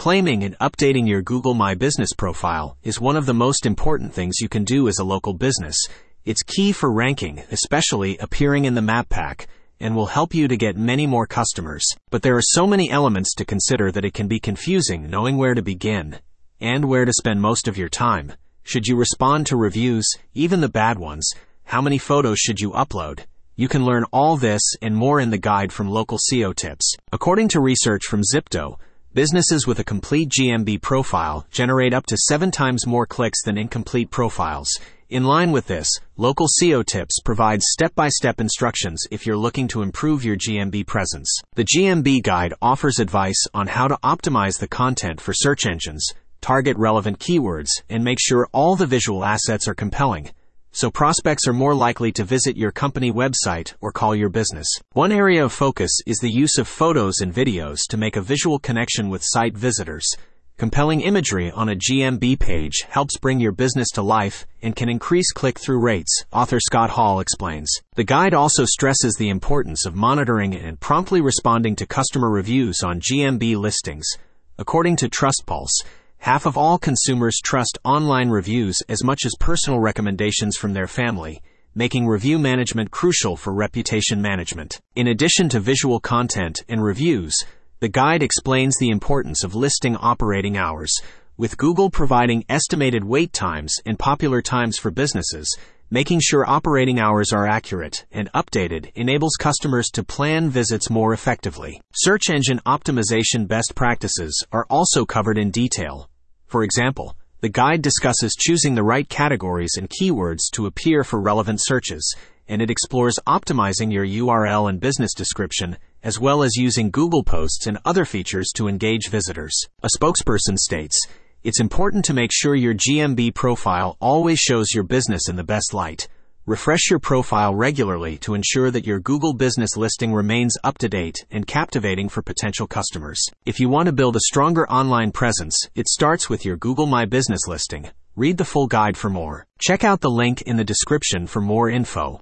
Claiming and updating your Google My Business profile is one of the most important things you can do as a local business. It's key for ranking, especially appearing in the map pack, and will help you to get many more customers. But there are so many elements to consider that it can be confusing knowing where to begin and where to spend most of your time. Should you respond to reviews, even the bad ones? How many photos should you upload? You can learn all this and more in the guide from local SEO tips. According to research from Zipdo, businesses with a complete GMB profile generate up to seven times more clicks than incomplete profiles. In line with this, Local SEO Tips provides step-by-step instructions if you're looking to improve your GMB presence. The GMB guide offers advice on how to optimize the content for search engines, target relevant keywords, and make sure all the visual assets are compelling. So prospects are more likely to visit your company website or call your business. One area of focus is the use of photos and videos to make a visual connection with site visitors. Compelling imagery on a GMB page helps bring your business to life and can increase click through rates, author Scott Hall explains. The guide also stresses the importance of monitoring and promptly responding to customer reviews on GMB listings. According to TrustPulse, half of all consumers trust online reviews as much as personal recommendations from their family making review management crucial for reputation management. In addition to visual content and reviews, the guide explains the importance of listing operating hours, with Google providing estimated wait times and popular times for businesses. Making sure operating hours are accurate and updated enables customers to plan visits more effectively. Search engine optimization best practices are also covered in detail. For example, the guide discusses choosing the right categories and keywords to appear for relevant searches, and it explores optimizing your URL and business description as well as using Google Posts and other features to engage visitors. A spokesperson states, it's important to make sure your GMB profile always shows your business in the best light. Refresh your profile regularly to ensure that your Google business listing remains up to date and captivating for potential customers. If you want to build a stronger online presence, it starts with your Google My Business listing. Read the full guide for more. Check out the link in the description for more info.